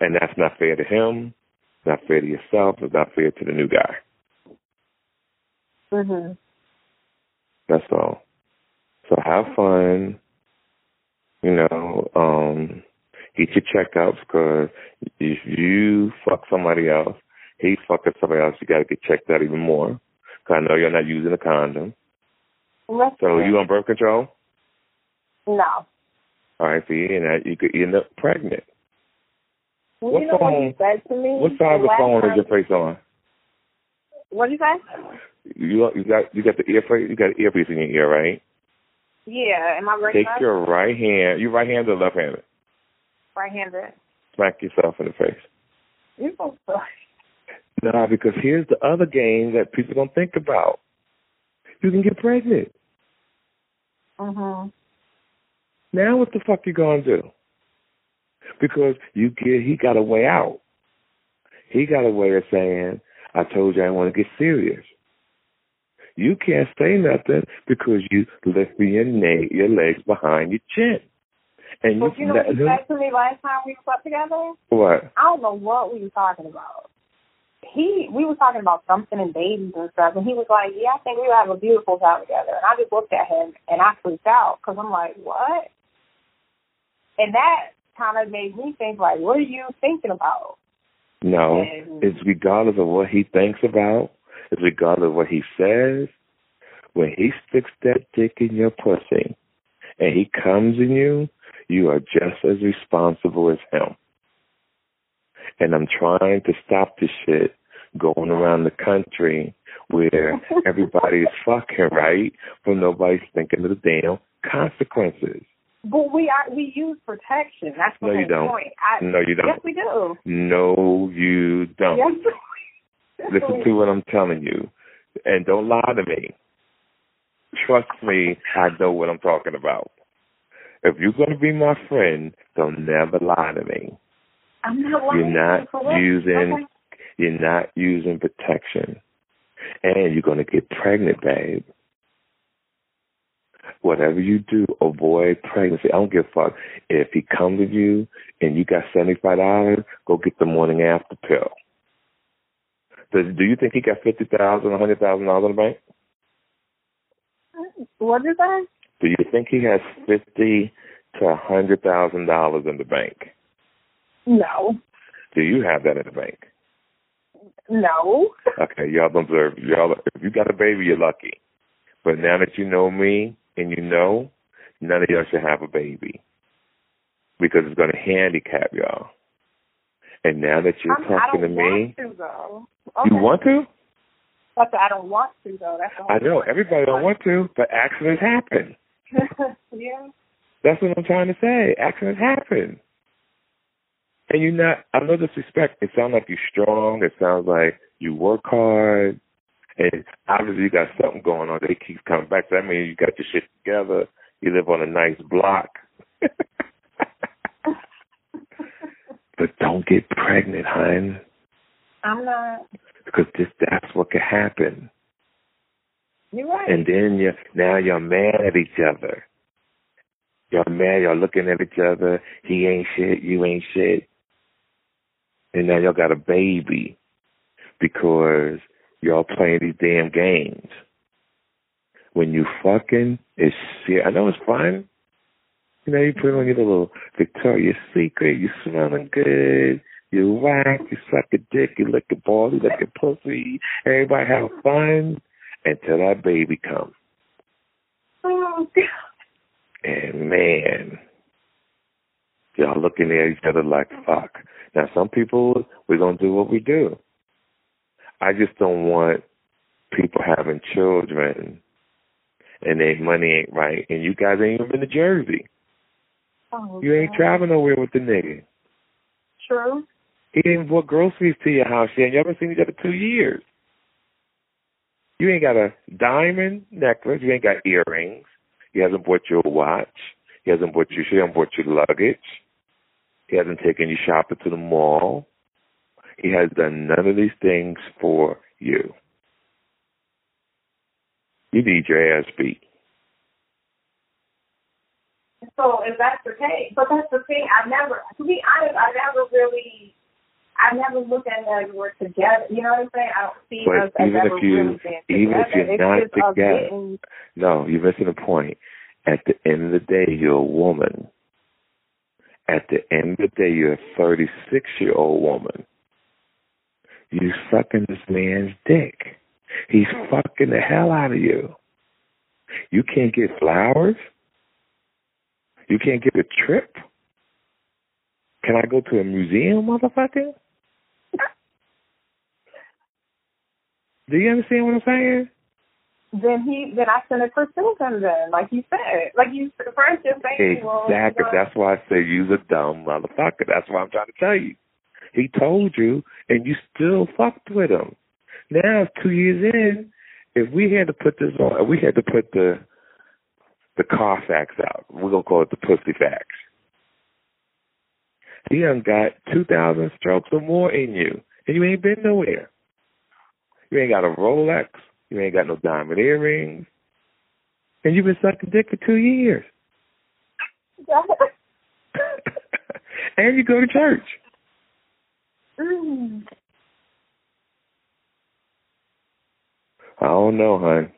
And that's not fair to him, not fair to yourself, it's not fair to the new guy. Mhm. That's all. So have fun. You know, um, get your checkups because if you fuck somebody else, he fucking somebody else, you got to get checked out even more. Cause I know you're not using a condom. Let's So you on birth control? No. All right, see, and that you could end up pregnant. Well, What you know what you to me? What side of phone is your face on? What did you say? You you got you got the ear you got an earpiece in your ear, right? Yeah, am I right? Take your right hand. You right handed or left handed? right-handed. Smack yourself in the face. You're so No, because here's the other game that people don't think about. You can get pregnant. Uh-huh. Now what the fuck you gonna do? Because you get he got a way out. He got a way of saying, I told you I want to get serious. You can't say nothing because you lift your, na- your legs behind your chin. And But you know what you said to me last time we slept together? what? I don't know what we were talking about. He, we were talking about something and babies and stuff, and he was like, "Yeah, I think we would have a beautiful time together." And I just looked at him and I freaked out because I'm like, "What?" And that kind of made me think, like, "What are you thinking about?" No, And- it's regardless of what he thinks about. It's regardless of what he says. When he sticks that dick in your pussy and he comes in you, you are just as responsible as him. And I'm trying to stop this shit going around the country where [laughs] everybody is fucking right, but nobody's thinking of the damn consequences. But we are we use protection. That's the No, you don't. point. I, No, you don't. Yes, we do. No, you don't. Yes. [laughs] Listen to what I'm telling you, and don't lie to me. Trust me, I know what I'm talking about. If you're going to be my friend, don't never lie to me. I'm not. You're not using Okay. you're not using protection, and you're going to get pregnant, babe. Whatever you do, avoid pregnancy. I don't give a fuck if he comes to you and you got seventy five dollars. Go get the morning after pill. Does, do you think he got fifty thousand, a hundred thousand dollars in the bank? What is that? Do you think he has fifty to a hundred thousand dollars in the bank? No. Do you have that in the bank? No. Okay, y'all observe. Y'all, if you got a baby, you're lucky. But now that you know me and you know, none of y'all should have a baby because it's going to handicap y'all. And now that you're I talking to me, want to though. you want to? That's I don't want to though. That's the whole I know point. everybody don't want to, but accidents happen. [laughs] yeah. That's what I'm trying to say. Accidents happen. And you're not, I know this disrespect. It sounds like you're strong. It sounds like you work hard. And obviously you got something going on. They keep coming back. That means you got your shit together. You live on a nice block. [laughs] but don't get pregnant, hon. I'm not. Because this, that's what could happen. You're right. And then you now you're mad at each other. Y'all mad, y'all looking at each other. He ain't shit, you ain't shit. And now y'all got a baby because y'all playing these damn games. When you fucking, it's shit. I know it's fun. You know, you put on your little Victoria's Secret, you smelling good, you whack, you suck a dick, you lick a ball, you lick a pussy, everybody have fun until that baby comes. oh, God. And man, y'all looking at each other like fuck. Now some people we're gonna do what we do. I just don't want people having children and their money ain't right and you guys ain't even been to Jersey. Oh, You ain't God. traveling nowhere with the nigga. True. He ain't bought groceries to your house yet. You haven't seen each other two years. You ain't got a diamond necklace. You ain't got earrings. He hasn't bought you a watch. He hasn't bought you. She hasn't bought you luggage. He hasn't taken you shopping to the mall. He has done none of these things for you. You need your ass beat. So if that's the case, but that's the thing. I never, to be honest, I never really, I never looked at it as we're together. You know what I'm saying? I don't see But us as even if ever you- really even if you're it's not together, getting- No, you're missing the point. At the end of the day, you're a woman. At the end of the day, you're a 36 year old woman. You sucking this man's dick. He's fucking the hell out of you. You can't get flowers. You can't get a trip. Can I go to a museum, motherfucker? [laughs] Do you understand what I'm saying? Then he then I shouldn't pursue him then, like you said. Like you first just saying Exactly. know, That's why I say you's a dumb motherfucker. That's what I'm trying to tell you. He told you, and you still fucked with him. Now, two years in, if we had to put this on, if we had to put the the car facts out. We're gonna call it the pussy facts. He done got two thousand strokes or more in you, and you ain't been nowhere. You ain't got a Rolex. You ain't got no diamond earrings, and you've been sucking dick for two years. [laughs] and you go to church. mm, I don't know, hon.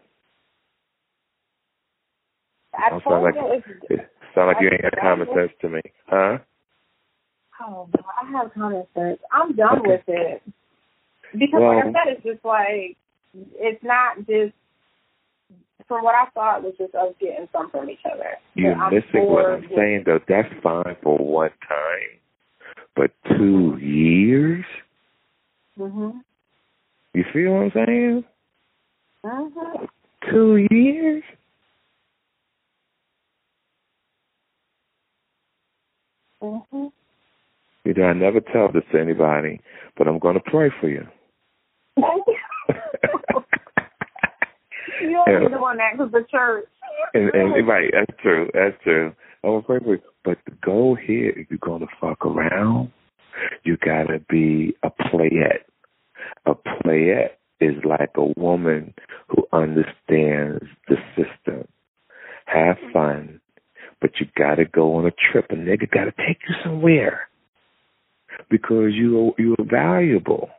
I Don't sound like you sound like you ain't got common sense to me, huh? oh I have common sense. I'm done Okay. with it. Because Well- like I said, it's just like it's not just from what I thought it was just us getting some from each other. You're But I'm missing what I'm with- saying, though. That's fine for one time, but two years. Mhm. You feel what I'm saying? Mhm. Two years. Mhm. You know, I never tell this to anybody, but I'm going to pray for you. Yeah. the one that was the church. And, and right, that's true. That's true. I'm pray for. But the goal here, if you're gonna fuck around, you gotta be a playette. A playette is like a woman who understands the system. Have mm-hmm. fun, but you gotta go on a trip. A nigga gotta take you somewhere because you you're valuable.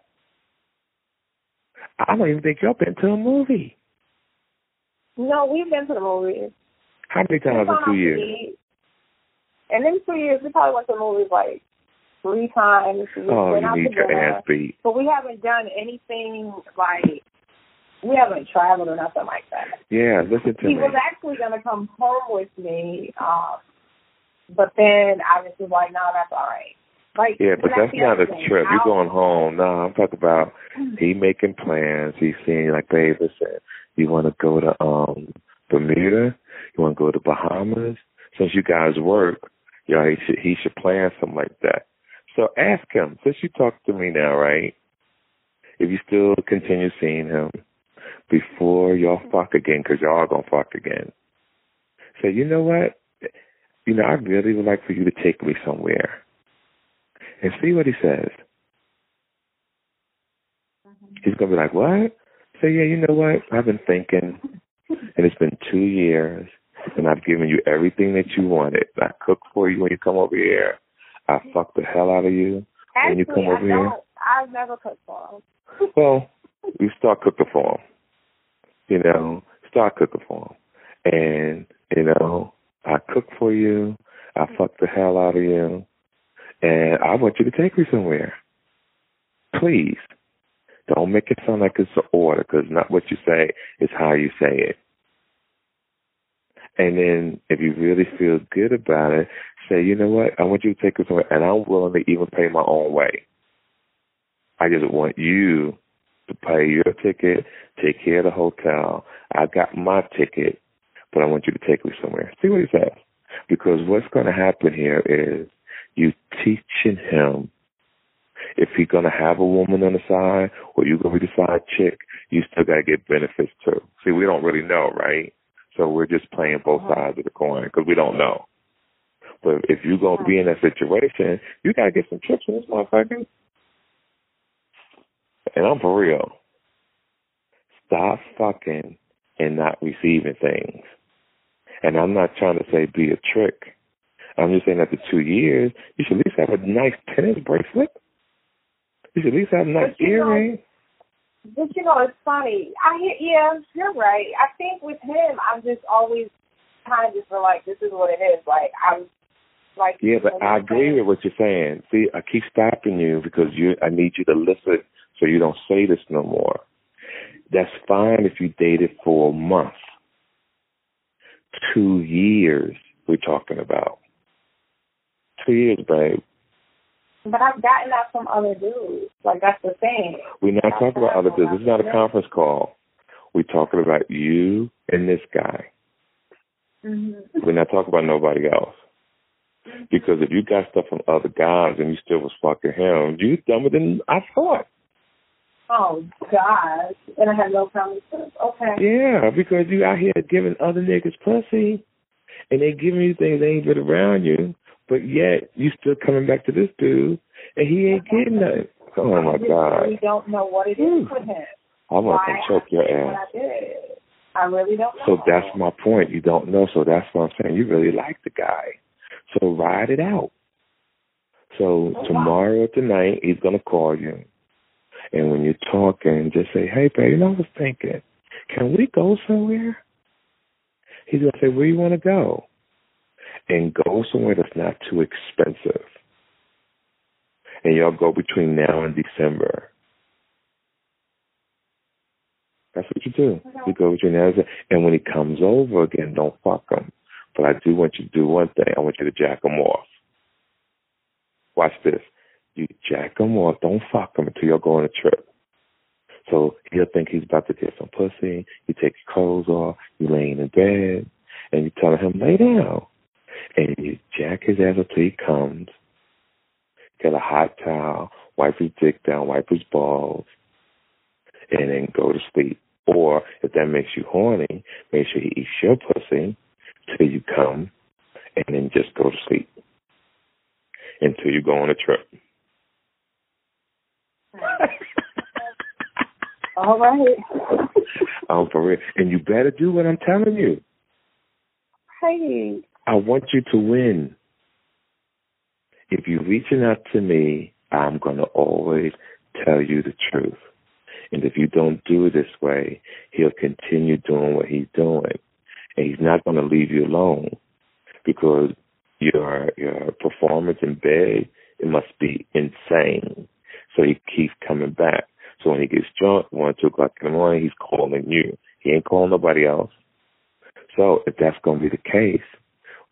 I don't even think you've been to a movie. No, we've been to the movies. How many times in two years? And in two years, we probably went to the movies like three times. We Oh, you need your ass beat. But we haven't done anything like we haven't traveled or nothing like that. Yeah, listen to he me. was actually gonna come home with me, um, but then I was just like, no, that's all right. Like, Yeah, but that's not a trip. You're going home. No, I'm talking about he making plans. He's saying like, babe, listen, you want to go to um Bermuda? You want to go to Bahamas? Since you guys work, you know, he should he should plan something like that. So ask him. Since you talk to me now, right? If you still continue seeing him before y'all fuck again, because y'all are gonna fuck again. Say, you know what? You know, I really would like for you to take me somewhere and see what he says. He's gonna be like, "What?" Say, "Yeah, you know what? I've been thinking, and it's been two years, and I've given you everything that you wanted. I cook for you when you come over here. I fuck the hell out of you when you come over I here." I've never cooked for him. [laughs] Well, you start cooking for him. You know, start cooking for him, and you know, I cook for you. I fuck the hell out of you, and I want you to take me somewhere. Please, don't make it sound like it's an order, because not what you say is how you say it. And then, if you really feel good about it, say, you know what? I want you to take me somewhere, and I'm willing to even pay my own way. I just want you to pay your ticket, take care of the hotel. I got my ticket, but I want you to take me somewhere. See what he says. Because what's going to happen here is you teaching him if he's going to have a woman on the side or you're going to be the side chick, you still got to get benefits too. See, we don't really know, right? So we're just playing both uh-huh. sides of the coin because we don't know. But if you're going to be in that situation, you got to get some trips in this motherfucker. And I'm for real. Stop fucking and not receiving things. And I'm not trying to say be a trick. I'm just saying after two years, you should at least have a nice tennis bracelet. You should at least have a nice you know- earring. But you know, it's funny. I hear, yeah, you're right. I think with him, I'm just always kind of just feel like this is what it is. Like I'm, like Yeah, but I agree with what you're saying. See, I keep stopping you because you. I need you to listen so you don't say this no more. That's fine if you dated for a month. Two years we're talking about. Two years, babe. But I've gotten that from other dudes. Like that's the thing. We're not talking about other dudes. This is not a conference call. We're talking about you and this guy. Mm-hmm. We're not talking about nobody else. Because if you got stuff from other guys and you still was fucking him, you dumber than I thought. Oh gosh, and I have no common sense. Okay. Yeah, because you out here giving other niggas pussy, and they giving you things they ain't been around you, but yet you still coming back to this dude, and he ain't getting nothing. Oh my I god! really don't know what it is with him. I Why to come choke your I ass. I did. I really don't know. So that's my point. You don't know, so that's what I'm saying. You really like the guy, so ride it out. So tomorrow or tonight, he's gonna call you, and when you're talking, just say, "Hey, babe, you know, I was thinking, can we go somewhere?" He's gonna say, "Where you want to go?" And go somewhere that's not too expensive. And y'all go between now and December. That's what you do. You go between now and December. And when he comes over again, don't fuck him. But I do want you to do one thing. I want you to jack him off. Watch this. You jack him off. Don't fuck him until y'all go on a trip. So he'll think he's about to get some pussy. You take your clothes off. You laying in bed, and you tell him lay down, and you jack his ass until he comes. Get a hot towel, wipe his dick down, wipe his balls, and then go to sleep. Or if that makes you horny, make sure he eats your pussy till you come, and then just go to sleep until you go on a trip. [laughs] All right. Um, for real. And you better do what I'm telling you. Hey. I want you to win. If you're reaching out to me, I'm going to always tell you the truth. And if you don't do it this way, he'll continue doing what he's doing. And he's not going to leave you alone because your your performance in bed, it must be insane. So he keeps coming back. So when he gets drunk, one, two o'clock in the morning, he's calling you. He ain't calling nobody else. So if that's going to be the case,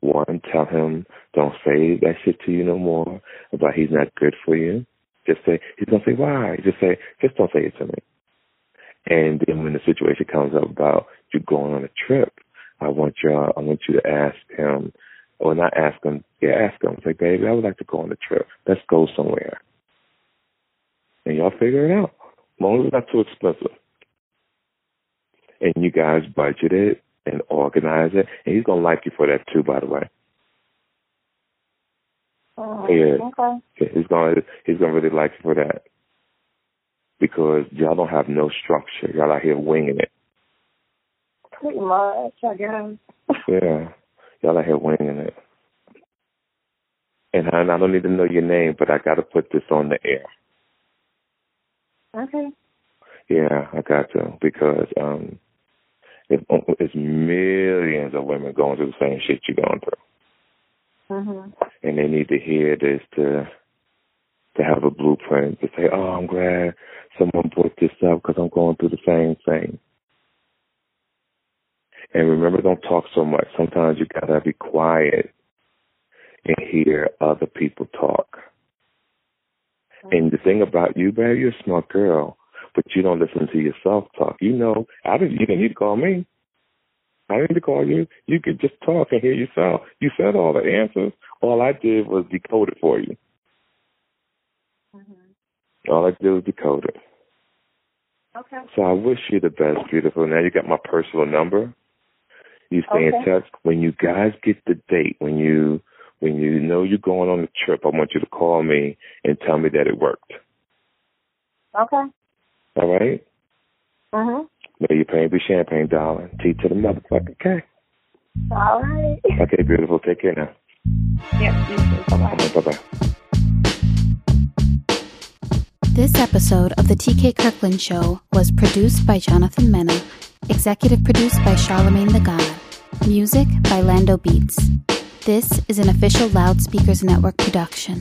one, tell him don't say that shit to you no more about he's not good for you. Just say he's gonna say why. Just say just don't say it to me. And then when the situation comes up about you going on a trip, I want you I want you to ask him or not ask him, yeah, ask him. Say, baby, I would like to go on a trip. Let's go somewhere. And y'all figure it out. As long as it's not too expensive. And you guys budget it and organize it. And he's gonna like you for that too, by the way. Uh, Yeah. Okay. Yeah, He's gonna he's gonna really like you for that. Because y'all don't have no structure. Y'all out here winging it. Pretty much, I guess. [laughs] Yeah. Y'all out here winging it. And hon, I don't need to know your name, but I gotta put this on the air. Okay. Yeah, I got to because um, it's, it's millions of women going through the same shit you're going through, Mhm. and they need to hear this to to have a blueprint to say, "Oh, I'm glad someone brought this up because I'm going through the same thing." And remember, don't talk so much. Sometimes you gotta be quiet and hear other people talk. And the thing about you, babe, you're a smart girl, but you don't listen to yourself talk. You know, I didn't. You didn't need to call me. I didn't need to call you. You could just talk and hear yourself. You said all the answers. All I did was decode it for you. Mm-hmm. All I did was decode it. Okay. So I wish you the best, beautiful. Now you got my personal number. You stay in touch. When you guys get the date, when you when you know you're going on the trip, I want you to call me and tell me that it worked. Okay. All right? Mhm. May your pain be champagne, darling. T to the motherfucking K. All right. Okay, beautiful. Take care now. Yep, You too. Bye. Bye bye. This episode of the TK Kirkland Show was produced by Jonathan Mena, executive produced by Charlamagne the God, music by Lando Beats. This is an official Loud Speakers Network production.